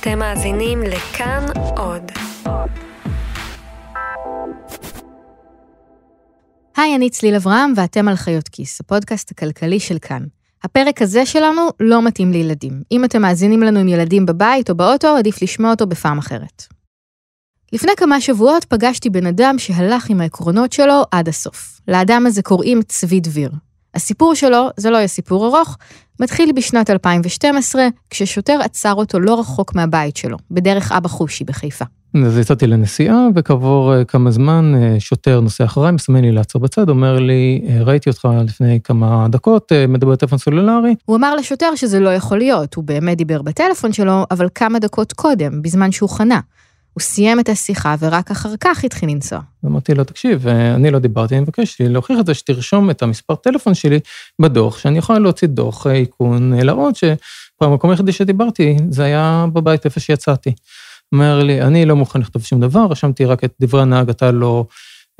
אתם מאזינים לכאן עוד. היי, אני צליל אברהם ואתם על חיות כיס, הפודקאסט הכלכלי של כאן. הפרק הזה שלנו לא מתאים לילדים. אם אתם מאזינים לנו עם ילדים בבית או באוטו, עדיף לשמוע אותו בפעם אחרת. לפני כמה שבועות פגשתי בן אדם שהלך עם העקרונות שלו עד הסוף. לאדם הזה קוראים צבי דביר. הסיפור שלו, זה לא יהיה סיפור ארוך, מתחיל בשנת 2012, כששוטר עצר אותו לא רחוק מהבית שלו, בדרך אבא חושי בחיפה. אז יצאתי לנסיעה, וכעבור אה, כמה זמן אה, שוטר נוסע אחריי, מסמן לי לעצור בצד, אומר לי, אה, ראיתי אותך לפני כמה דקות, מדבר בטלפון סלולרי. הוא אמר לשוטר שזה לא יכול להיות, הוא באמת דיבר בטלפון שלו, אבל כמה דקות קודם, בזמן שהוא חנה. הוא סיים את השיחה ורק אחר כך התחיל לנסוע. אמרתי לו, תקשיב, אני לא דיברתי, אני מבקש להוכיח את זה שתרשום את המספר טלפון שלי בדוח, שאני יכול להוציא דוח איכון, להראות שבמקום היחידי שדיברתי, זה היה בבית איפה שיצאתי. אומר לי, אני לא מוכן לכתוב שום דבר, רשמתי רק את דברי הנהג, אתה לא,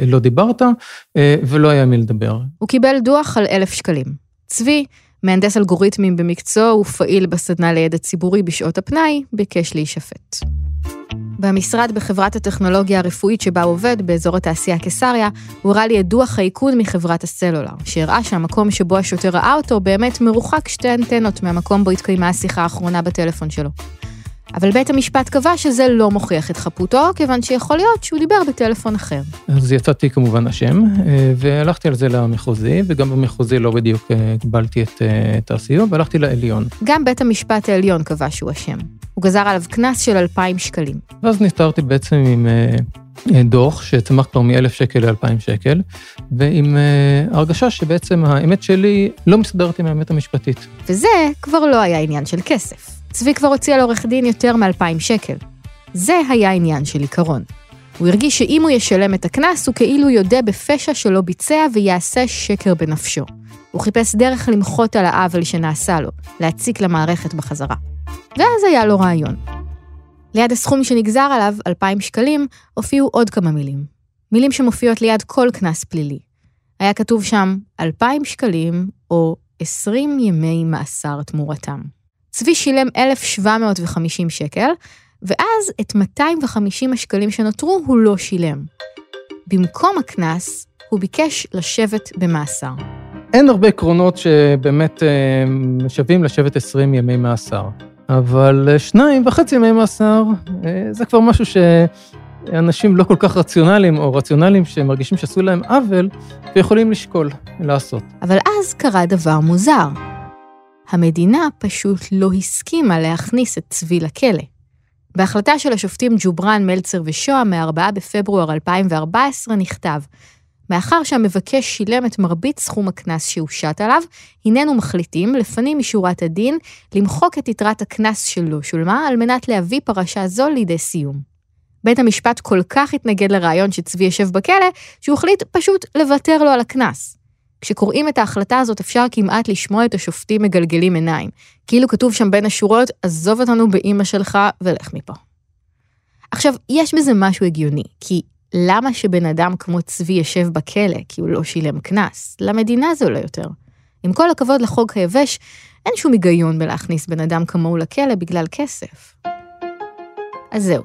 לא דיברת, ולא היה מי לדבר. הוא קיבל דוח על אלף שקלים. צבי, מהנדס אלגוריתמים במקצוע ופעיל בסדנה לידע ציבורי בשעות הפנאי, ביקש להישפט. במשרד בחברת הטכנולוגיה הרפואית שבה הוא עובד, באזור התעשייה קיסריה, הוא הראה לי את דוח האיכון מחברת הסלולר, שהראה שהמקום שבו השוטר ראה אותו באמת מרוחק שתי אנטנות מהמקום בו התקיימה השיחה האחרונה בטלפון שלו. אבל בית המשפט קבע שזה לא מוכיח את חפותו, כיוון שיכול להיות שהוא דיבר בטלפון אחר. אז יצאתי כמובן אשם, אה, והלכתי על זה למחוזי, וגם במחוזי לא בדיוק אה, קיבלתי את, אה, את הסיוע, והלכתי לעליון. גם בית המשפט העליון קבע שהוא אשם. הוא גזר עליו קנס של 2,000 שקלים. ואז נפטרתי בעצם עם דוח שצמח כבר מ-1,000 שקל ל-2,000 שקל, ועם הרגשה שבעצם האמת שלי לא מסתדרת עם האמת המשפטית. וזה כבר לא היה עניין של כסף. צבי כבר הוציא על עורך דין יותר מ-2,000 שקל. זה היה עניין של עיקרון. הוא הרגיש שאם הוא ישלם את הקנס, הוא כאילו יודה בפשע שלא ביצע ויעשה שקר בנפשו. הוא חיפש דרך למחות על העוול שנעשה לו, להציק למערכת בחזרה. ואז היה לו רעיון. ליד הסכום שנגזר עליו, 2,000 שקלים, הופיעו עוד כמה מילים. מילים שמופיעות ליד כל קנס פלילי. היה כתוב שם 2,000 שקלים או 20 ימי מאסר תמורתם. צבי שילם 1,750 שקל, ואז את 250 השקלים שנותרו הוא לא שילם. במקום הקנס, הוא ביקש לשבת במאסר. אין הרבה עקרונות שבאמת אה, שווים לשבת 20 ימי מאסר, אבל אה, שניים וחצי ימי מאסר אה, זה כבר משהו שאנשים לא כל כך רציונליים או רציונליים שמרגישים שעשו להם עוול ויכולים לשקול לעשות. אבל אז קרה דבר מוזר. המדינה פשוט לא הסכימה להכניס את צבי לכלא. בהחלטה של השופטים ג'ובראן, מלצר ושוהם מ-4 בפברואר 2014 נכתב, מאחר שהמבקש שילם את מרבית סכום הקנס שהושת עליו, הננו מחליטים, לפנים משורת הדין, למחוק את יתרת הקנס שלא שולמה, על מנת להביא פרשה זו לידי סיום. בית המשפט כל כך התנגד לרעיון שצבי יושב בכלא, שהוא החליט פשוט לוותר לו על הקנס. כשקוראים את ההחלטה הזאת אפשר כמעט לשמוע את השופטים מגלגלים עיניים. כאילו כתוב שם בין השורות, עזוב אותנו באימא שלך ולך מפה. עכשיו, יש בזה משהו הגיוני, כי למה שבן אדם כמו צבי ישב בכלא כי הוא לא שילם קנס? למדינה זה לא יותר. עם כל הכבוד לחוק היבש, אין שום היגיון בלהכניס בן אדם כמוהו לכלא בגלל כסף. אז זהו,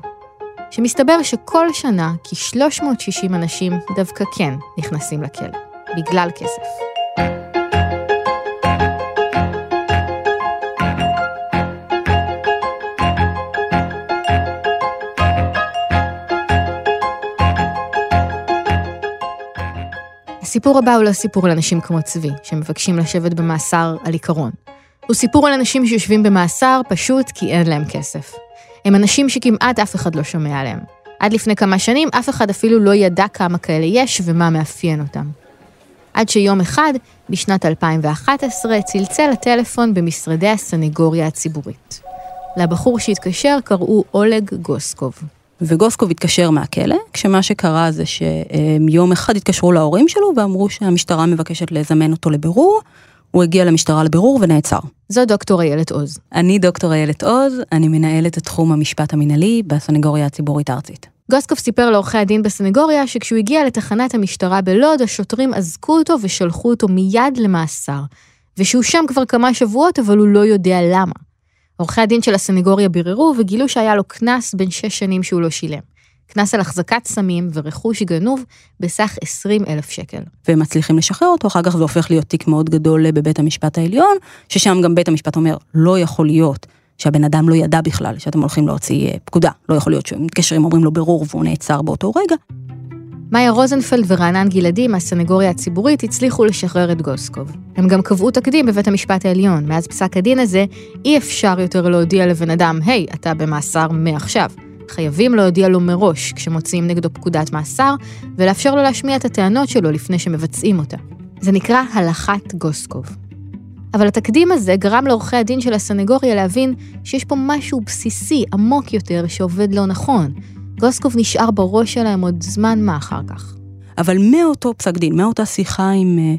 שמסתבר שכל שנה כ-360 אנשים דווקא כן נכנסים לכלא. בגלל כסף. הסיפור הבא הוא לא סיפור על אנשים כמו צבי, שמבקשים לשבת במאסר על עיקרון. הוא סיפור על אנשים שיושבים במאסר פשוט כי אין להם כסף. הם אנשים שכמעט אף אחד לא שומע עליהם. עד לפני כמה שנים אף אחד אפילו לא ידע כמה כאלה יש ומה מאפיין אותם. עד שיום אחד, בשנת 2011, צלצל הטלפון במשרדי הסנגוריה הציבורית. לבחור שהתקשר קראו אולג גוסקוב. וגוסקוב התקשר מהכלא, כשמה שקרה זה שיום אחד התקשרו להורים שלו ואמרו שהמשטרה מבקשת לזמן אותו לבירור. הוא הגיע למשטרה לבירור ונעצר. זו דוקטור איילת עוז. אני דוקטור איילת עוז, אני מנהלת את תחום המשפט המינהלי בסנגוריה הציבורית הארצית. גוסקוב סיפר לעורכי הדין בסנגוריה שכשהוא הגיע לתחנת המשטרה בלוד, השוטרים אזקו אותו ושלחו אותו מיד למאסר, ושהוא שם כבר כמה שבועות אבל הוא לא יודע למה. עורכי הדין של הסנגוריה ביררו וגילו שהיה לו קנס בין שש שנים שהוא לא שילם. קנס על החזקת סמים ורכוש גנוב בסך 20 אלף שקל. והם מצליחים לשחרר אותו, אחר כך זה הופך להיות תיק מאוד גדול בבית המשפט העליון, ששם גם בית המשפט אומר, לא יכול להיות שהבן אדם לא ידע בכלל שאתם הולכים להוציא אה, פקודה, לא יכול להיות שהם מתקשרים, אומרים לו ברור והוא נעצר באותו רגע. מאיה רוזנפלד ורענן גלעדי מהסנגוריה הציבורית הצליחו לשחרר את גוסקוב. הם גם קבעו תקדים בבית המשפט העליון. מאז פסק הדין הזה, אי אפשר יותר להודיע לבן אדם, היי, hey, אתה במאסר מעכשיו. חייבים להודיע לו מראש כשמוציאים נגדו פקודת מאסר, ולאפשר לו להשמיע את הטענות שלו לפני שמבצעים אותה. זה נקרא הלכת גוסקוב. אבל התקדים הזה גרם לעורכי הדין של הסנגוריה להבין שיש פה משהו בסיסי, עמוק יותר, שעובד לא נכון. גוסקוב נשאר בראש שלהם עוד זמן מה אחר כך. אבל מאותו פסק דין, מאותה שיחה עם, אה,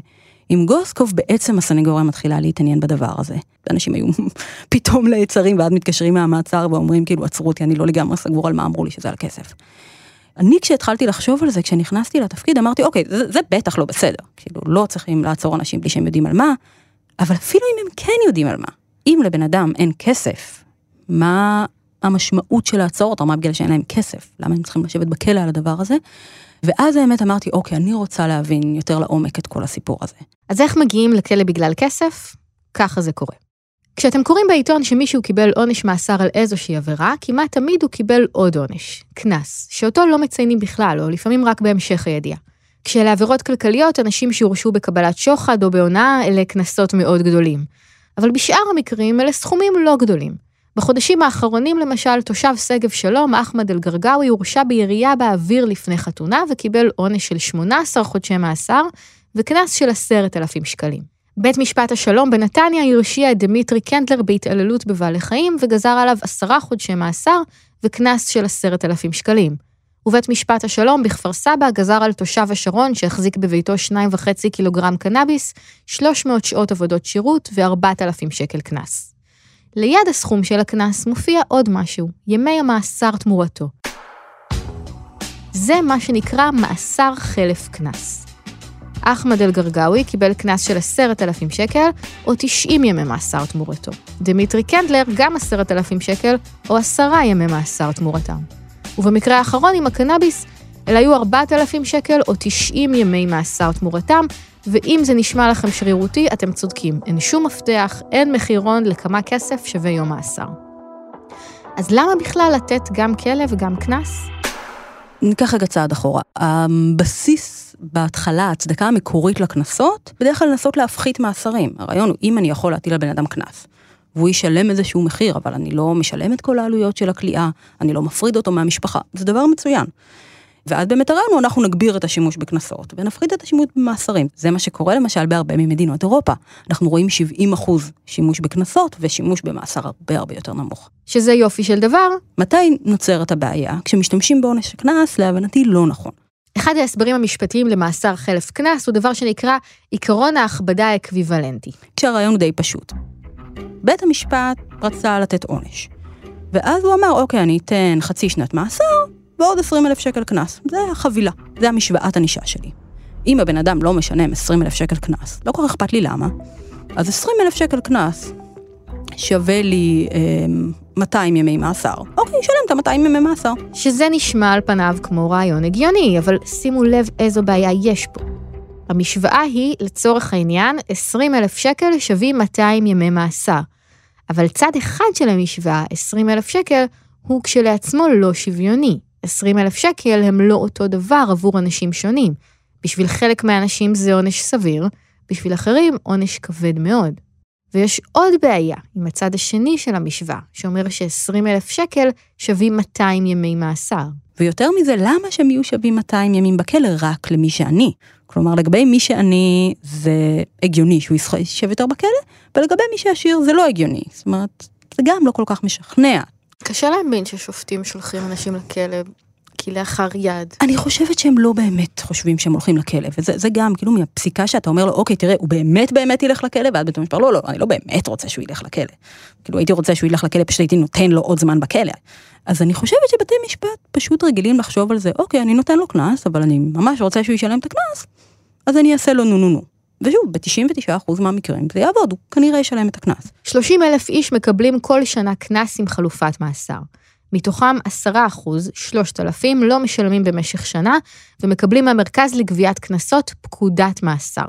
עם גוסקוב, בעצם הסנגוריה מתחילה להתעניין בדבר הזה. אנשים היו פתאום ליצרים, ואז מתקשרים מהמעצר ואומרים, כאילו, עצרו אותי, אני לא לגמרי סגור על מה אמרו לי שזה על כסף. אני כשהתחלתי לחשוב על זה, כשנכנסתי לתפקיד, אמרתי, אוקיי, זה, זה בטח לא בסדר. כאילו, לא צריכים לעצור אנשים בלי שהם יודעים על מה, אבל אפילו אם הם כן יודעים על מה, אם לבן אדם אין כסף, מה המשמעות של לעצור אותם רק בגלל שאין להם כסף? למה הם צריכים לשבת בכלא על הדבר הזה? ואז האמת אמרתי, אוקיי, אני רוצה להבין יותר לעומק את כל הסיפור הזה. אז איך מגיעים לכלא בגלל כסף? ככה זה קורה. כשאתם קוראים בעיתון שמישהו קיבל עונש מאסר על איזושהי עבירה, כמעט תמיד הוא קיבל עוד עונש, קנס, שאותו לא מציינים בכלל, או לפעמים רק בהמשך הידיעה. כשאלה עבירות כלכליות, אנשים שהורשעו בקבלת שוחד או בהונאה, אלה קנסות מאוד גדולים. אבל בשאר המקרים אלה סכומים לא גדולים. בחודשים האחרונים למשל, תושב שגב שלום, אחמד אל-גרגאוי, הורשע בירייה באוויר לפני חתונה וקיבל עונש של 18 חודשי מאסר וקנס של 10,000 שקלים. בית משפט השלום בנתניה הרשיע את דמיטרי קנדלר בהתעללות בבעלי חיים וגזר עליו עשרה חודשי מאסר וקנס של 10,000 שקלים. ובית משפט השלום בכפר סבא גזר על תושב השרון שהחזיק בביתו 2.5 קילוגרם קנאביס, 300 שעות עבודות שירות ו-4,000 שקל קנס. ליד הסכום של הקנס מופיע עוד משהו, ימי המאסר תמורתו. זה מה שנקרא מאסר חלף קנס. אחמד אל-גרגאוי קיבל קנס של 10,000 שקל או 90 ימי מאסר תמורתו. דמיטרי קנדלר גם 10,000 שקל או 10 ימי מאסר תמורתם. ובמקרה האחרון עם הקנאביס, אלה היו 4,000 שקל או 90 ימי מאסר תמורתם, ואם זה נשמע לכם שרירותי, אתם צודקים. אין שום מפתח, אין מחירון לכמה כסף שווה יום מאסר. אז למה בכלל לתת גם כלא וגם קנס? ניקח רגע צעד אחורה. הבסיס בהתחלה, ההצדקה המקורית לקנסות, בדרך כלל לנסות להפחית מאסרים. הרעיון הוא, אם אני יכול להטיל על בן אדם קנס, והוא ישלם איזשהו מחיר, אבל אני לא משלם את כל העלויות של הכליאה, אני לא מפריד אותו מהמשפחה, זה דבר מצוין. ואז באמת הראינו, אנחנו נגביר את השימוש בקנסות ונפחית את השימוש במאסרים. זה מה שקורה למשל בהרבה ממדינות אירופה. אנחנו רואים 70 אחוז שימוש בקנסות ושימוש במאסר הרבה הרבה יותר נמוך. שזה יופי של דבר. מתי נוצרת הבעיה? כשמשתמשים בעונש הקנס, להבנתי לא נכון. אחד ההסברים המשפטיים למאסר חלף קנס הוא דבר שנקרא עקרון ההכבדה האקוויוולנטי. כשהרעיון הוא די פשוט. בית המשפט רצה לתת עונש. ואז הוא אמר, אוקיי, אני אתן חצי שנת מאסר, ועוד 20 אלף שקל קנס. זה החבילה, זה המשוואת ענישה שלי. אם הבן אדם לא משלם 20 אלף שקל קנס, לא כל כך אכפת לי למה, אז 20 אלף שקל קנס שווה לי אה, 200 ימי מאסר. אוקיי, שלם את ה-200 ימי מאסר. שזה נשמע על פניו כמו רעיון הגיוני, אבל שימו לב איזו בעיה יש פה. המשוואה היא, לצורך העניין, 20 אלף שקל שווים 200 ימי מאסר. אבל צד אחד של המשוואה, 20 אלף שקל, הוא כשלעצמו לא שוויוני. 20 אלף שקל הם לא אותו דבר עבור אנשים שונים. בשביל חלק מהאנשים זה עונש סביר, בשביל אחרים עונש כבד מאוד. ויש עוד בעיה עם הצד השני של המשוואה, שאומר ש-20 אלף שקל שווים 200 ימי מאסר. ויותר מזה, למה שהם יהיו שווים 200 ימים בכלא רק למי שאני? כלומר, לגבי מי שאני, זה הגיוני שהוא יישב יותר בכלא, ולגבי מי שעשיר זה לא הגיוני. זאת אומרת, זה גם לא כל כך משכנע. קשה להאמין ששופטים שולחים אנשים לכלא כלאחר יד. אני חושבת שהם לא באמת חושבים שהם הולכים לכלא, וזה גם כאילו מהפסיקה שאתה אומר לו, אוקיי, תראה, הוא באמת באמת ילך לכלא, ואז בית המשפט, לא, לא, אני לא באמת רוצה שהוא ילך לכלא. כאילו הייתי רוצה שהוא ילך לכלא, פשוט הייתי נותן לו עוד זמן בכלא. אז אני חושבת שבתי משפט פשוט רגילים לחשוב על זה, אוקיי, אני נותן לו קנס, אבל אני ממש רוצה שהוא ישלם את הקנס, אז אני אעשה לו נו נו נו. ושוב, ב-99% מהמקרים זה יעבוד, הוא כנראה ישלם את הקנס. 30 אלף איש מקבלים כל שנה קנס עם חלופת מאסר. מתוכם 10 אחוז, 3,000, לא משלמים במשך שנה, ומקבלים מהמרכז לגביית קנסות פקודת מאסר.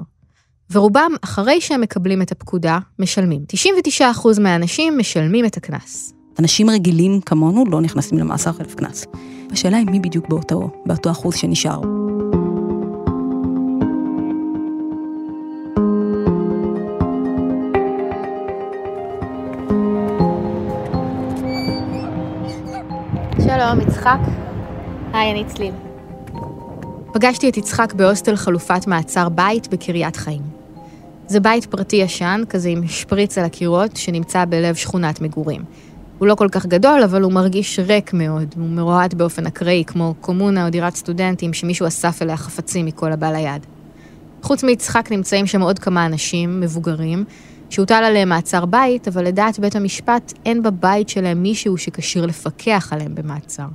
ורובם, אחרי שהם מקבלים את הפקודה, משלמים. 99 אחוז מהאנשים משלמים את הקנס. אנשים רגילים כמונו לא נכנסים למאסר חלף קנס. השאלה היא מי בדיוק באותו, באותו אחוז שנשאר. שלום, יצחק. היי, אני צליל. פגשתי את יצחק בהוסטל חלופת מעצר בית בקריית חיים. זה בית פרטי ישן, כזה עם שפריץ על הקירות, שנמצא בלב שכונת מגורים. הוא לא כל כך גדול, אבל הוא מרגיש ריק מאוד. הוא מרועד באופן אקראי, כמו קומונה או דירת סטודנטים שמישהו אסף אליה חפצים מכל הבא ליד. חוץ מיצחק נמצאים שם עוד כמה אנשים, מבוגרים, שהוטל עליהם מעצר בית, אבל לדעת בית המשפט אין בבית שלהם מישהו שכשיר לפקח עליהם במעצר.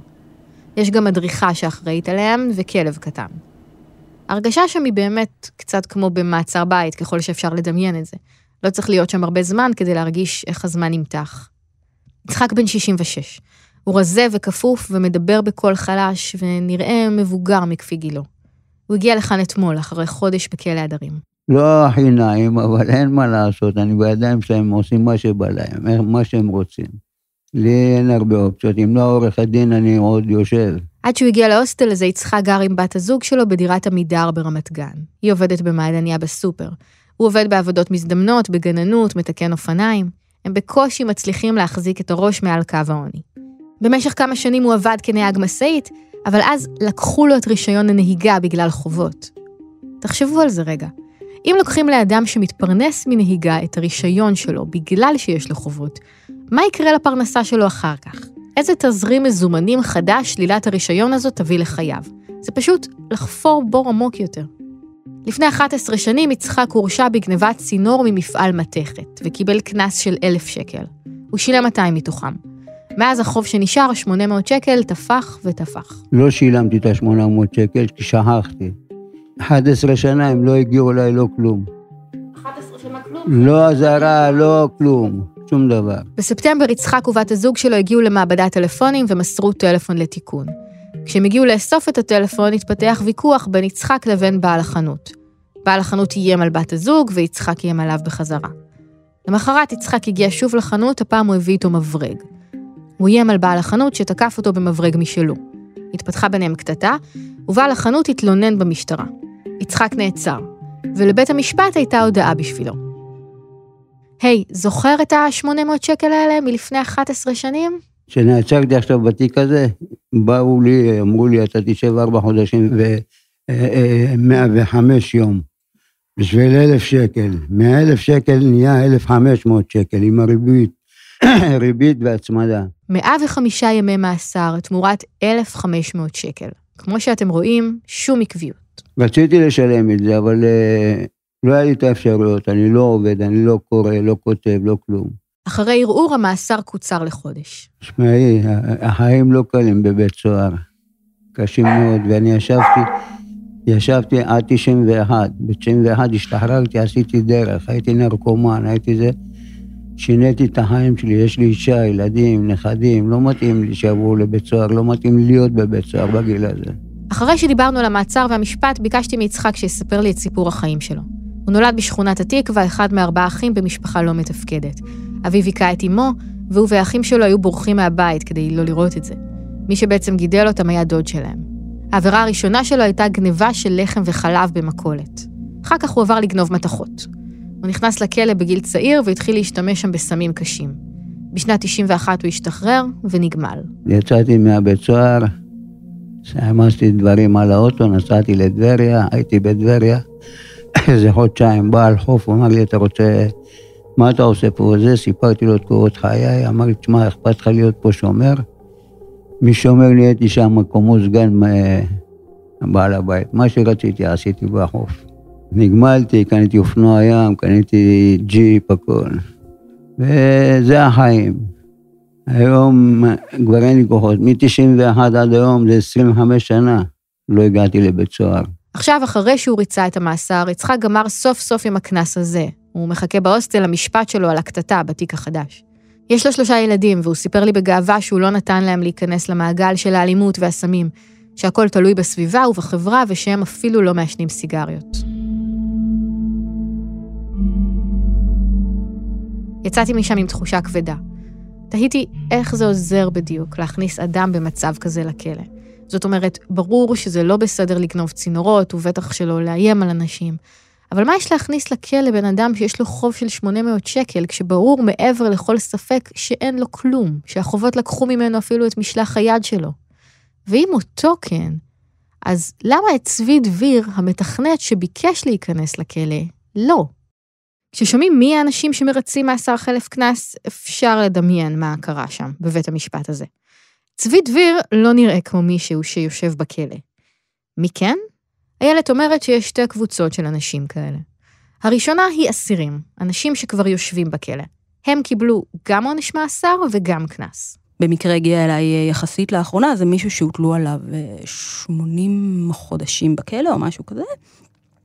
יש גם מדריכה שאחראית עליהם וכלב קטן. ההרגשה שם היא באמת קצת כמו במעצר בית, ככל שאפשר לדמיין את זה. לא צריך להיות שם הרבה זמן כדי להרגיש איך הזמן נמתח. יצחק בן 66. הוא רזה וכפוף ומדבר בקול חלש ונראה מבוגר מכפי גילו. הוא הגיע לכאן אתמול, אחרי חודש בכלא הדרים. לא הכי נעים, אבל אין מה לעשות, אני בידיים שלהם עושים מה שבא להם, מה שהם רוצים. לי אין הרבה אופציות, אם לא עורך הדין אני עוד יושב. עד שהוא הגיע להוסטל הזה, יצחק גר עם בת הזוג שלו בדירת עמידר ברמת גן. היא עובדת במעדניה בסופר. הוא עובד בעבודות מזדמנות, בגננות, מתקן אופניים. הם בקושי מצליחים להחזיק את הראש מעל קו העוני. במשך כמה שנים הוא עבד כנהג משאית, אבל אז לקחו לו את רישיון הנהיגה בגלל חובות. תחשבו על זה רגע. אם לוקחים לאדם שמתפרנס מנהיגה את הרישיון שלו בגלל שיש לו חובות, מה יקרה לפרנסה שלו אחר כך? איזה תזרים מזומנים חדש שלילת הרישיון הזאת תביא לחייו? זה פשוט לחפור בור עמוק יותר. לפני 11 שנים יצחק הורשע בגנבת צינור ממפעל מתכת, וקיבל קנס של 1,000 שקל. הוא שילם 200 מתוכם. מאז החוב שנשאר, 800 שקל, טפח וטפח. לא שילמתי את ה-800 שקל כי שכחתי. 11 שנה הם לא הגיעו אליי, לא כלום. 11 שנה כלום? לא אזהרה, לא כלום, שום דבר. בספטמבר יצחק ובת הזוג שלו הגיעו למעבדת טלפונים ומסרו טלפון לתיקון. כשהם הגיעו לאסוף את הטלפון, התפתח ויכוח בין יצחק לבין בעל החנות. בעל החנות איים על בת הזוג, ויצחק איים עליו בחזרה. למחרת יצחק הגיע שוב לחנות, הפעם הוא הביא איתו מברג. הוא איים על בעל החנות שתקף אותו במברג משלו. התפתחה ביניהם קטטה, ובעל החנות התלונן במשטרה. יצחק נעצר, ולבית המשפט הייתה הודעה בשבילו. היי, hey, זוכר את ה-800 שקל האלה מלפני 11 שנים? כשנעצרתי עכשיו בתיק הזה, באו לי, אמרו לי, אתה תשב ארבע חודשים ו-105 יום. בשביל אלף שקל. מהאלף שקל נהיה אלף חמש מאות שקל עם הריבית, ריבית והצמדה. 105 ימי מאסר תמורת 1,500 שקל. כמו שאתם רואים, שום עקביות. רציתי לשלם את זה, אבל uh, לא היה לי את האפשרויות, אני לא עובד, אני לא קורא, לא כותב, לא כלום. אחרי ערעור המאסר קוצר לחודש. תשמעי, החיים לא קלים בבית סוהר, קשים מאוד, ואני ישבתי, ישבתי עד 91. ב-91 השתחררתי, עשיתי דרך, הייתי נרקומן, הייתי זה. שיניתי את החיים שלי, יש לי אישה, ילדים, נכדים, לא מתאים לי שיבואו לבית סוהר, לא מתאים לי להיות בבית סוהר בגיל הזה. אחרי שדיברנו על המעצר והמשפט, ביקשתי מיצחק שיספר לי את סיפור החיים שלו. הוא נולד בשכונת התקווה, אחד מארבעה אחים במשפחה לא מתפקדת. אביו היכה את אמו, והוא והאחים שלו היו בורחים מהבית כדי לא לראות את זה. מי שבעצם גידל אותם היה דוד שלהם. העבירה הראשונה שלו הייתה גניבה של לחם וחלב במכולת. אחר כך הוא עבר לגנוב מתכות. הוא נכנס לכלא בגיל צעיר והתחיל להשתמש שם בסמים קשים. בשנת 91 הוא השתחרר ונגמל. יצאתי מהבית סוהר, העמסתי דברים על האוטו, נסעתי לטבריה, הייתי בטבריה איזה חודשיים, בעל חוף, הוא אמר לי, אתה רוצה, מה אתה עושה פה וזה? סיפרתי לו את קורות חיי, אמר לי, תשמע, אכפת לך להיות פה שומר? מי שאומר לי, הייתי שם כמו סגן בעל הבית. מה שרציתי עשיתי בחוף. נגמלתי, קניתי אופנוע ים, קניתי ג'יפ, הכל. וזה החיים. היום כבר אין לי כוחות. מ-91 עד היום זה 25 שנה לא הגעתי לבית סוהר. עכשיו, אחרי שהוא ריצה את המאסר, יצחק גמר סוף סוף עם הקנס הזה. הוא מחכה בהוסטל למשפט שלו על הקטטה בתיק החדש. יש לו שלושה ילדים, והוא סיפר לי בגאווה שהוא לא נתן להם להיכנס למעגל של האלימות והסמים, שהכל תלוי בסביבה ובחברה ושהם אפילו לא מעשנים סיגריות. יצאתי משם עם תחושה כבדה. תהיתי איך זה עוזר בדיוק להכניס אדם במצב כזה לכלא. זאת אומרת, ברור שזה לא בסדר לגנוב צינורות, ובטח שלא לאיים על אנשים. אבל מה יש להכניס לכלא בן אדם שיש לו חוב של 800 שקל, כשברור מעבר לכל ספק שאין לו כלום, שהחובות לקחו ממנו אפילו את משלח היד שלו? ואם אותו כן, אז למה את צבי דביר, המתכנת שביקש להיכנס לכלא, לא? כששומעים מי האנשים שמרצים מאסר חלף קנס, אפשר לדמיין מה קרה שם, בבית המשפט הזה. צבי דביר לא נראה כמו מישהו שיושב בכלא. מי כן? איילת אומרת שיש שתי קבוצות של אנשים כאלה. הראשונה היא אסירים, אנשים שכבר יושבים בכלא. הם קיבלו גם עונש מאסר וגם קנס. במקרה הגיע אליי אה, יחסית לאחרונה, זה מישהו שהוטלו עליו 80 אה, חודשים בכלא או משהו כזה,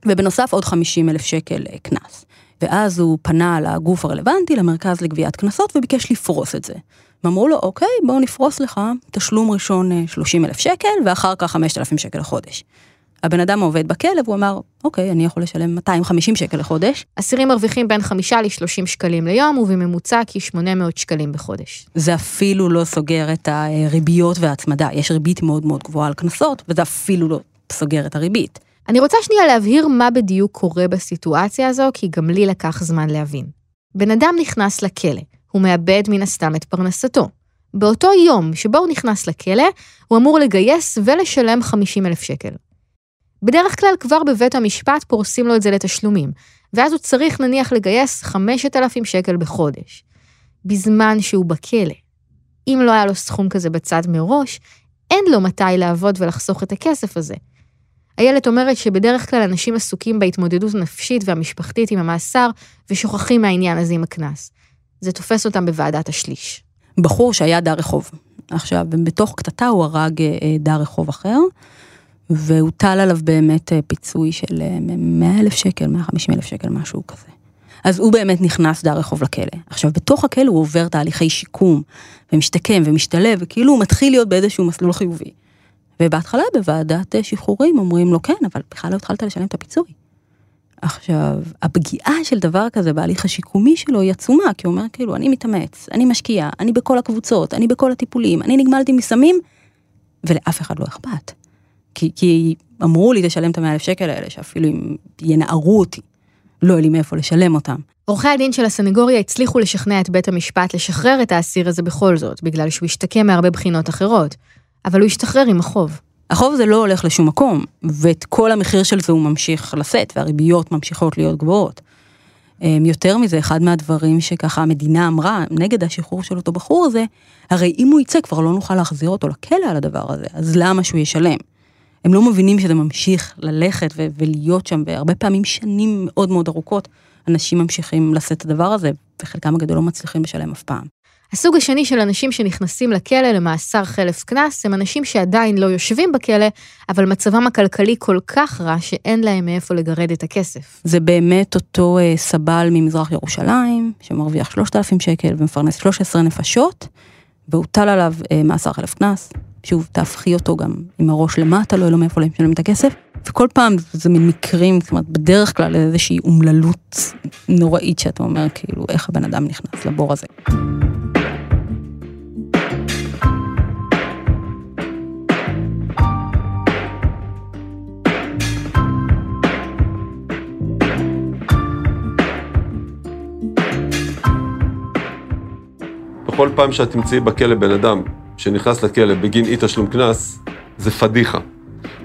ובנוסף עוד 50 אלף שקל אה, קנס. ואז הוא פנה לגוף הרלוונטי, למרכז לגביית קנסות, וביקש לפרוס את זה. ואמרו לו, אוקיי, בואו נפרוס לך תשלום ראשון 30 אלף שקל, ואחר כך 5,000 שקל לחודש. הבן אדם עובד בכלא, והוא אמר, אוקיי, אני יכול לשלם 250 שקל לחודש. אסירים מרוויחים בין 5 ל-30 שקלים ליום, ובממוצע כ-800 שקלים בחודש. זה אפילו לא סוגר את הריביות וההצמדה. יש ריבית מאוד מאוד גבוהה על קנסות, וזה אפילו לא סוגר את הריבית. אני רוצה שנייה להבהיר מה בדיוק קורה בסיטואציה הזו, כי גם לי לקח זמן להבין. בן אדם נכנס לכלא, הוא מאבד מן הסתם את פרנסתו. באותו יום שבו הוא נכנס לכלא, הוא אמור לגייס ולשלם 50 אלף שקל. בדרך כלל כבר בבית המשפט פורסים לו את זה לתשלומים, ואז הוא צריך נניח לגייס 5,000 שקל בחודש. בזמן שהוא בכלא. אם לא היה לו סכום כזה בצד מראש, אין לו מתי לעבוד ולחסוך את הכסף הזה. איילת אומרת שבדרך כלל אנשים עסוקים בהתמודדות הנפשית והמשפחתית עם המאסר, ושוכחים מהעניין הזה עם הקנס. זה תופס אותם בוועדת השליש. בחור שהיה דר רחוב. עכשיו, בתוך קטטה הוא הרג אה, אה, דר רחוב אחר, והוטל עליו באמת אה, פיצוי של 100 אלף שקל, 150 אלף שקל, משהו כזה. אז הוא באמת נכנס דר רחוב לכלא. עכשיו, בתוך הכלא הוא עובר תהליכי שיקום, ומשתקם ומשתלב, וכאילו הוא מתחיל להיות באיזשהו מסלול חיובי. ובהתחלה בוועדת שחרורים אומרים לו, כן, אבל בכלל לא התחלת לשלם את הפיצוי. עכשיו, הפגיעה של דבר כזה בהליך השיקומי שלו היא עצומה, כי הוא אומר כאילו, אני מתאמץ, אני משקיע, אני בכל הקבוצות, אני בכל הטיפולים, אני נגמלתי מסמים, ולאף אחד לא אכפת. כי, כי אמרו לי לשלם את המאה אלף שקל האלה, שאפילו אם ינערו אותי, לא יהיה לי מאיפה לשלם אותם. עורכי הדין של הסנגוריה הצליחו לשכנע את בית המשפט לשחרר את האסיר הזה בכל זאת, בגלל שהוא השתקם מהרבה בחינות אחרות, אבל הוא השתחרר עם החוב. החוב הזה לא הולך לשום מקום, ואת כל המחיר של זה הוא ממשיך לשאת, והריביות ממשיכות להיות גבוהות. אמ, יותר מזה, אחד מהדברים שככה המדינה אמרה נגד השחרור של אותו בחור הזה, הרי אם הוא יצא כבר לא נוכל להחזיר אותו לכלא על הדבר הזה, אז למה שהוא ישלם? הם לא מבינים שזה ממשיך ללכת ו- ולהיות שם, והרבה פעמים שנים מאוד מאוד ארוכות, אנשים ממשיכים לשאת את הדבר הזה, וחלקם הגדול לא מצליחים לשלם אף פעם. הסוג השני של אנשים שנכנסים לכלא למאסר חלף קנס, הם אנשים שעדיין לא יושבים בכלא, אבל מצבם הכלכלי כל כך רע שאין להם מאיפה לגרד את הכסף. זה באמת אותו אה, סבל ממזרח ירושלים, שמרוויח 3,000 שקל ומפרנס 13 נפשות, והוטל עליו אה, מאסר חלף קנס. שוב, תהפכי אותו גם עם הראש למטה, לא יהיה לו מאיפה לשלם את הכסף. וכל פעם זה מין מקרים, זאת אומרת, בדרך כלל איזושהי אומללות נוראית שאתה אומר, כאילו, איך הבן אדם נכנס לבור הזה. כל פעם שאת תמצאי בכלא בן אדם שנכנס לכלא בגין אי תשלום קנס, זה פדיחה.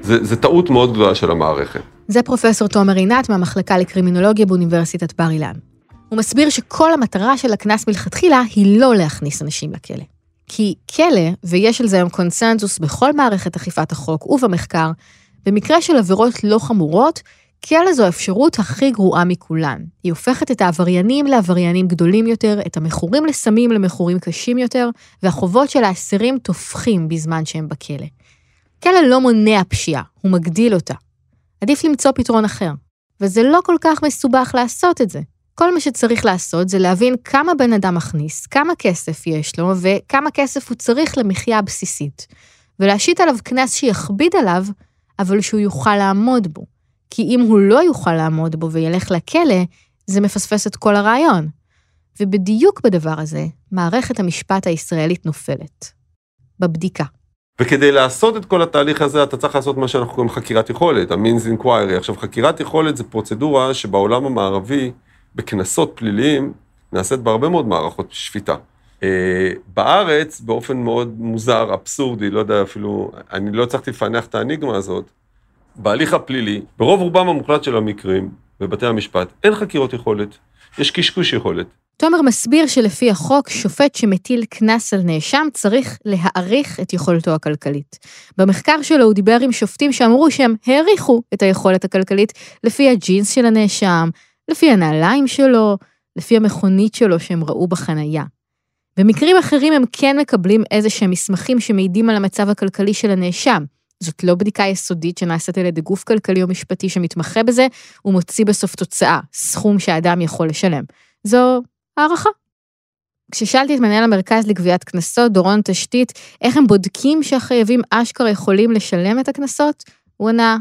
זה, זה טעות מאוד גדולה של המערכת. זה פרופסור תומר עינת מהמחלקה לקרימינולוגיה באוניברסיטת בר אילן. הוא מסביר שכל המטרה של הקנס מלכתחילה היא לא להכניס אנשים לכלא. כי כלא, ויש על זה היום קונסנזוס בכל מערכת אכיפת החוק ובמחקר, במקרה של עבירות לא חמורות, כלא זו האפשרות הכי גרועה מכולן. היא הופכת את העבריינים לעבריינים גדולים יותר, את המכורים לסמים למכורים קשים יותר, והחובות של האסירים תופחים בזמן שהם בכלא. כלא לא מונע פשיעה, הוא מגדיל אותה. עדיף למצוא פתרון אחר. וזה לא כל כך מסובך לעשות את זה. כל מה שצריך לעשות זה להבין כמה בן אדם מכניס, כמה כסף יש לו וכמה כסף הוא צריך למחיה הבסיסית. ולהשית עליו קנס שיכביד עליו, אבל שהוא יוכל לעמוד בו. כי אם הוא לא יוכל לעמוד בו וילך לכלא, זה מפספס את כל הרעיון. ובדיוק בדבר הזה, מערכת המשפט הישראלית נופלת. בבדיקה. וכדי לעשות את כל התהליך הזה, אתה צריך לעשות מה שאנחנו קוראים חקירת יכולת, ה-means inquiry. עכשיו, חקירת יכולת זה פרוצדורה שבעולם המערבי, בקנסות פליליים, נעשית בהרבה מאוד מערכות שפיטה. אה, בארץ, באופן מאוד מוזר, אבסורדי, לא יודע אפילו, אני לא הצלחתי לפענח את האניגמה הזאת, בהליך הפלילי, ברוב רובם המוחלט של המקרים, בבתי המשפט, אין חקירות יכולת, יש קשקוש יכולת. תומר מסביר שלפי החוק, שופט שמטיל קנס על נאשם צריך להעריך את יכולתו הכלכלית. במחקר שלו הוא דיבר עם שופטים שאמרו שהם העריכו את היכולת הכלכלית לפי הג'ינס של הנאשם, לפי הנעליים שלו, לפי המכונית שלו שהם ראו בחנייה. במקרים אחרים הם כן מקבלים איזה שהם מסמכים שמעידים על המצב הכלכלי של הנאשם. זאת לא בדיקה יסודית שנעשית על ידי גוף כלכלי או משפטי שמתמחה בזה, הוא מוציא בסוף תוצאה, סכום שהאדם יכול לשלם. זו הערכה. כששאלתי את מנהל המרכז לגביית קנסות, דורון תשתית, איך הם בודקים שהחייבים אשכרה יכולים לשלם את הקנסות, הוא ענה,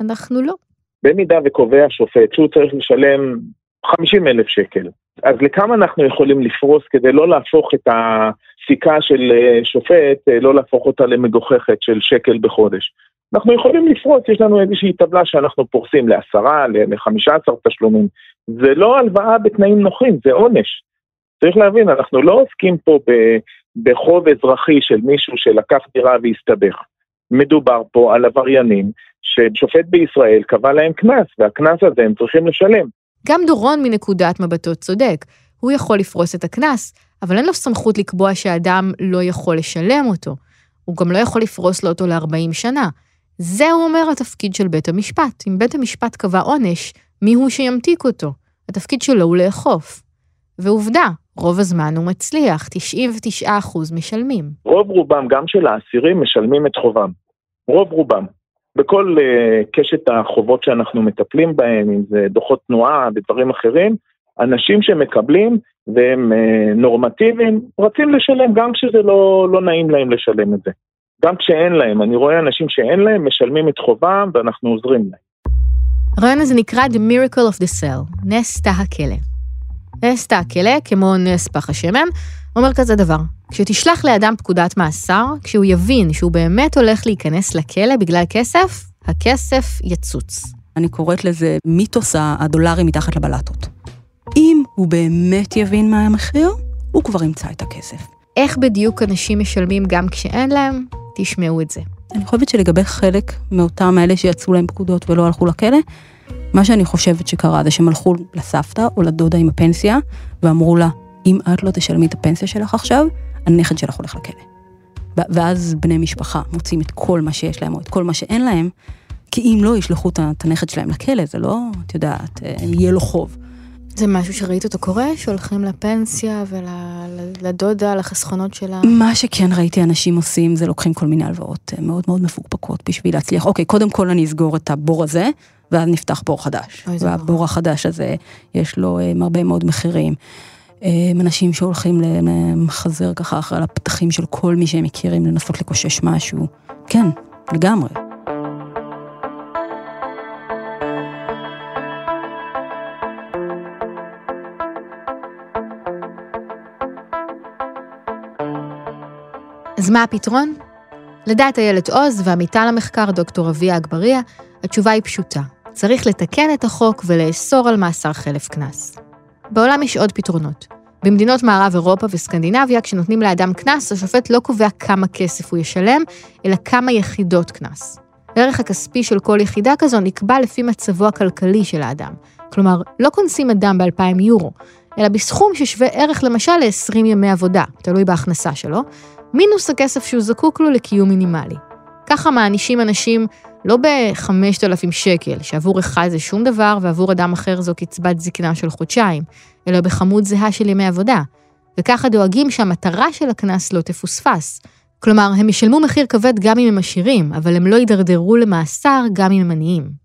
אנחנו לא. במידה וקובע שופט שהוא צריך לשלם 50 אלף שקל, אז לכמה אנחנו יכולים לפרוס כדי לא להפוך את הסיכה של אה, שופט, אה, לא להפוך אותה למגוחכת של שקל בחודש? אנחנו יכולים לפרוס, יש לנו איזושהי טבלה שאנחנו פורסים לעשרה, לחמישה עשר תשלומים. זה לא הלוואה בתנאים נוחים, זה עונש. צריך להבין, אנחנו לא עוסקים פה בחוב אזרחי של מישהו שלקח דירה והסתבך. מדובר פה על עבריינים ששופט בישראל קבע להם קנס, והקנס הזה הם צריכים לשלם. גם דורון מנקודת מבטו צודק. הוא יכול לפרוס את הקנס, אבל אין לו סמכות לקבוע שאדם לא יכול לשלם אותו. הוא גם לא יכול לפרוס לו אותו ל-40 שנה. זה, הוא אומר, התפקיד של בית המשפט. אם בית המשפט קבע עונש, מי הוא שימתיק אותו? התפקיד שלו הוא לאכוף. ועובדה, רוב הזמן הוא מצליח, 99% משלמים. רוב רובם, גם של האסירים, משלמים את חובם. רוב רובם. בכל uh, קשת החובות שאנחנו מטפלים בהם, אם זה דוחות תנועה ודברים אחרים, אנשים שמקבלים והם uh, נורמטיביים, רצים לשלם גם כשזה לא, לא נעים להם לשלם את זה. גם כשאין להם, אני רואה אנשים שאין להם, משלמים את חובם ואנחנו עוזרים להם. הרעיון הזה נקרא The Miracle of the Cell, נס תא הכלא. נס תא הכלא, כמו נס פח השמן, אומר כזה דבר, כשתשלח לאדם פקודת מאסר, כשהוא יבין שהוא באמת הולך להיכנס לכלא בגלל כסף, הכסף יצוץ. אני קוראת לזה מיתוס הדולרים מתחת לבלטות. אם הוא באמת יבין מה המחיר, הוא כבר ימצא את הכסף. איך בדיוק אנשים משלמים גם כשאין להם? תשמעו את זה. אני חושבת שלגבי חלק מאותם אלה שיצאו להם פקודות ולא הלכו לכלא, מה שאני חושבת שקרה זה שהם הלכו לסבתא או לדודה עם הפנסיה, ואמרו לה, אם את לא תשלמי את הפנסיה שלך עכשיו, הנכד שלך הולך לכלא. ואז בני משפחה מוצאים את כל מה שיש להם או את כל מה שאין להם, כי אם לא ישלחו את הנכד שלהם לכלא, זה לא, את יודעת, יהיה לו חוב. זה משהו שראית אותו קורה? שהולכים לפנסיה ולדודה, לחסכונות שלה? מה שכן ראיתי אנשים עושים זה לוקחים כל מיני הלוואות אה, מאוד מאוד מפוקפקות בשביל להצליח. אוקיי, קודם כל אני אסגור את הבור הזה, ואז נפתח בור חדש. והבור החדש הזה, יש לו אה, הרבה מאוד מחירים. אה, אנשים שהולכים למחזר ככה אחרי הפתחים של כל מי שהם מכירים, לנסות לקושש משהו. כן, לגמרי. אז מה הפתרון? לדעת איילת עוז ועמיתה למחקר דוקטור אביה אגבריה, התשובה היא פשוטה. צריך לתקן את החוק ולאסור על מאסר חלף קנס. בעולם יש עוד פתרונות. במדינות מערב אירופה וסקנדינביה, כשנותנים לאדם קנס, השופט לא קובע כמה כסף הוא ישלם, אלא כמה יחידות קנס. הערך הכספי של כל יחידה כזו נקבע לפי מצבו הכלכלי של האדם. כלומר, לא קונסים אדם ב-2,000 יורו, אלא בסכום ששווה ערך למשל ל-20 ימי עבודה, תלוי בהכנסה שלו, מינוס הכסף שהוא זקוק לו לקיום מינימלי. ככה מענישים אנשים לא ב-5,000 שקל, שעבור אחד זה שום דבר ועבור אדם אחר זו קצבת זקנה של חודשיים, אלא בכמות זהה של ימי עבודה. וככה דואגים שהמטרה של הקנס לא תפוספס. כלומר, הם ישלמו מחיר כבד גם אם הם עשירים, אבל הם לא יידרדרו למאסר גם אם הם עניים.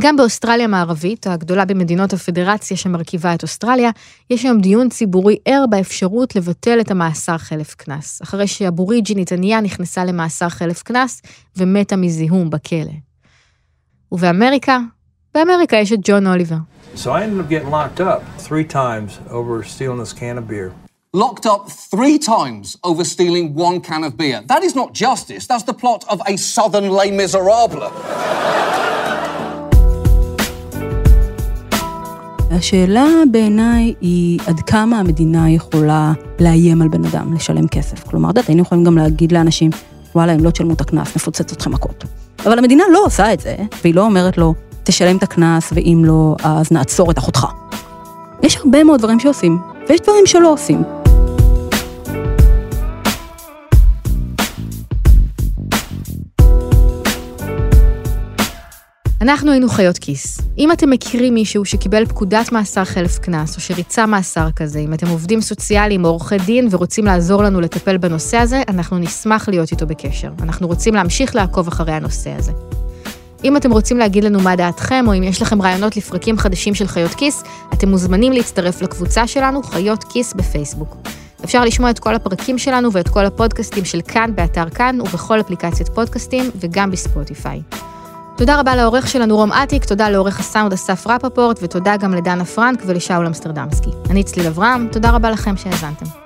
גם באוסטרליה המערבית, הגדולה במדינות הפדרציה שמרכיבה את אוסטרליה, יש היום דיון ציבורי ער באפשרות לבטל את המאסר חלף קנס, אחרי שאבוריג'ינית ענייה נכנסה למאסר חלף קנס ומתה מזיהום בכלא. ובאמריקה, באמריקה יש את ג'ון אוליבר. So I ended up getting locked up three times over stealing this can of beer. Locked up three times over stealing one can of beer. That is not justice, that's the plot of a southern Les Miserables. השאלה בעיניי היא עד כמה המדינה יכולה לאיים על בן אדם, לשלם כסף. כלומר, את היינו יכולים גם להגיד לאנשים, וואלה, אם לא תשלמו את הקנס, נפוצץ אתכם מכות. אבל המדינה לא עושה את זה, והיא לא אומרת לו, תשלם את הקנס, ואם לא, אז נעצור את אחותך. יש הרבה מאוד דברים שעושים, ויש דברים שלא עושים. אנחנו היינו חיות כיס. אם אתם מכירים מישהו שקיבל פקודת מאסר חלף קנס, או שריצה מאסר כזה, אם אתם עובדים סוציאליים או עורכי דין ורוצים לעזור לנו לטפל בנושא הזה, אנחנו נשמח להיות איתו בקשר. אנחנו רוצים להמשיך לעקוב אחרי הנושא הזה. אם אתם רוצים להגיד לנו מה דעתכם, או אם יש לכם רעיונות לפרקים חדשים של חיות כיס, אתם מוזמנים להצטרף לקבוצה שלנו, חיות כיס בפייסבוק. אפשר לשמוע את כל הפרקים שלנו ואת כל הפודקאסטים של כאן באתר כאן ובכל אפליקציית פודקאסטים וגם בספוטיפיי. תודה רבה לעורך שלנו רום אטיק, תודה לעורך הסאונד אסף רפפורט, ותודה גם לדנה פרנק ולשאול אמסטרדמסקי. אני צליל אברהם, תודה רבה לכם שהאזנתם.